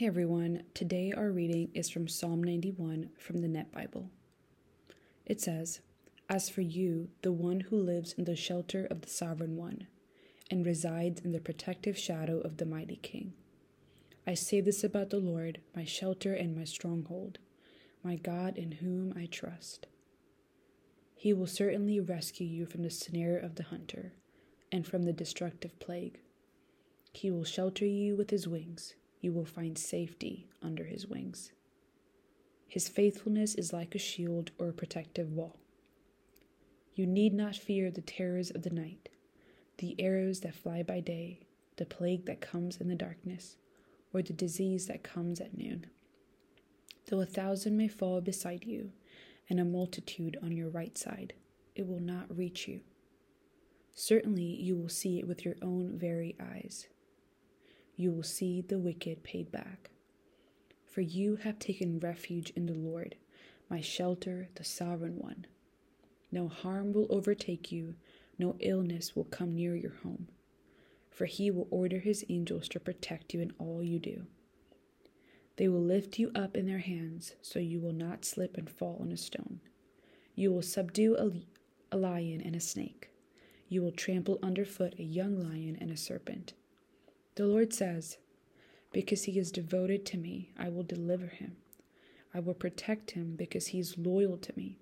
Hey everyone, today our reading is from Psalm 91 from the Net Bible. It says, As for you, the one who lives in the shelter of the Sovereign One, and resides in the protective shadow of the Mighty King. I say this about the Lord, my shelter and my stronghold, my God in whom I trust. He will certainly rescue you from the snare of the hunter and from the destructive plague. He will shelter you with his wings. You will find safety under his wings. His faithfulness is like a shield or a protective wall. You need not fear the terrors of the night, the arrows that fly by day, the plague that comes in the darkness, or the disease that comes at noon. Though a thousand may fall beside you, and a multitude on your right side, it will not reach you. Certainly you will see it with your own very eyes. You will see the wicked paid back. For you have taken refuge in the Lord, my shelter, the sovereign one. No harm will overtake you, no illness will come near your home. For he will order his angels to protect you in all you do. They will lift you up in their hands, so you will not slip and fall on a stone. You will subdue a, a lion and a snake. You will trample underfoot a young lion and a serpent. The Lord says, Because he is devoted to me, I will deliver him. I will protect him because he is loyal to me.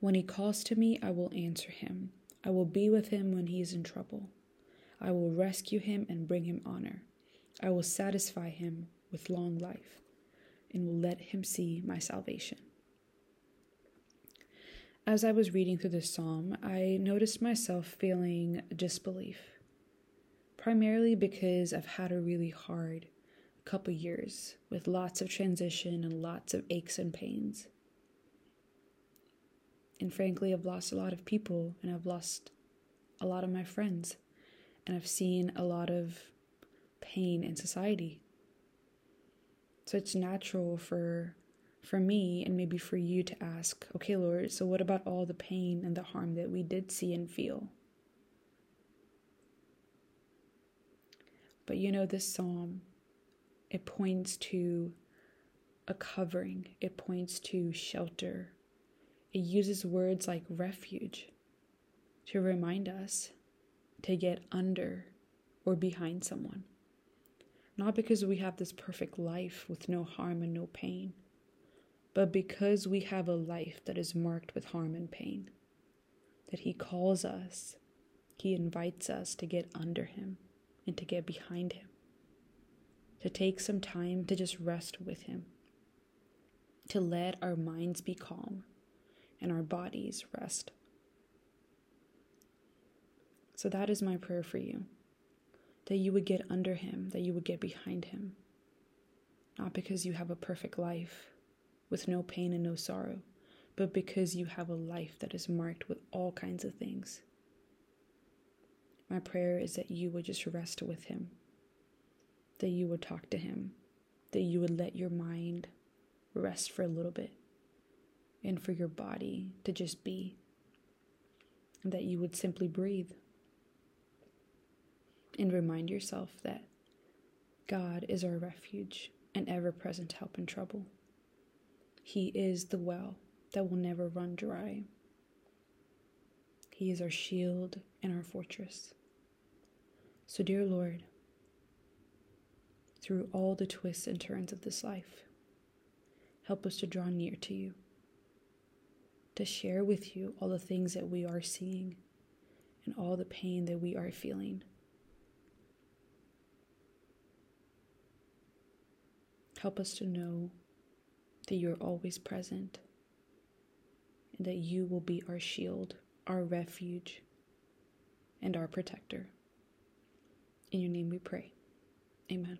When he calls to me, I will answer him. I will be with him when he is in trouble. I will rescue him and bring him honor. I will satisfy him with long life and will let him see my salvation. As I was reading through this psalm, I noticed myself feeling disbelief, primarily because I've had a really hard couple years with lots of transition and lots of aches and pains. And frankly, I've lost a lot of people and I've lost a lot of my friends. And I've seen a lot of pain in society. So it's natural for for me and maybe for you to ask, okay, Lord, so what about all the pain and the harm that we did see and feel? But you know, this psalm, it points to a covering, it points to shelter. It uses words like refuge to remind us to get under or behind someone. Not because we have this perfect life with no harm and no pain but because we have a life that is marked with harm and pain, that He calls us, He invites us to get under Him and to get behind Him, to take some time to just rest with Him, to let our minds be calm and our bodies rest. So that is my prayer for you that you would get under Him, that you would get behind Him. Not because you have a perfect life, with no pain and no sorrow, but because you have a life that is marked with all kinds of things. My prayer is that you would just rest with Him, that you would talk to Him, that you would let your mind rest for a little bit, and for your body to just be, and that you would simply breathe and remind yourself that God is our refuge and ever present help in trouble. He is the well that will never run dry. He is our shield and our fortress. So, dear Lord, through all the twists and turns of this life, help us to draw near to you, to share with you all the things that we are seeing and all the pain that we are feeling. Help us to know that you're always present, and that you will be our shield, our refuge, and our protector. In your name we pray. Amen.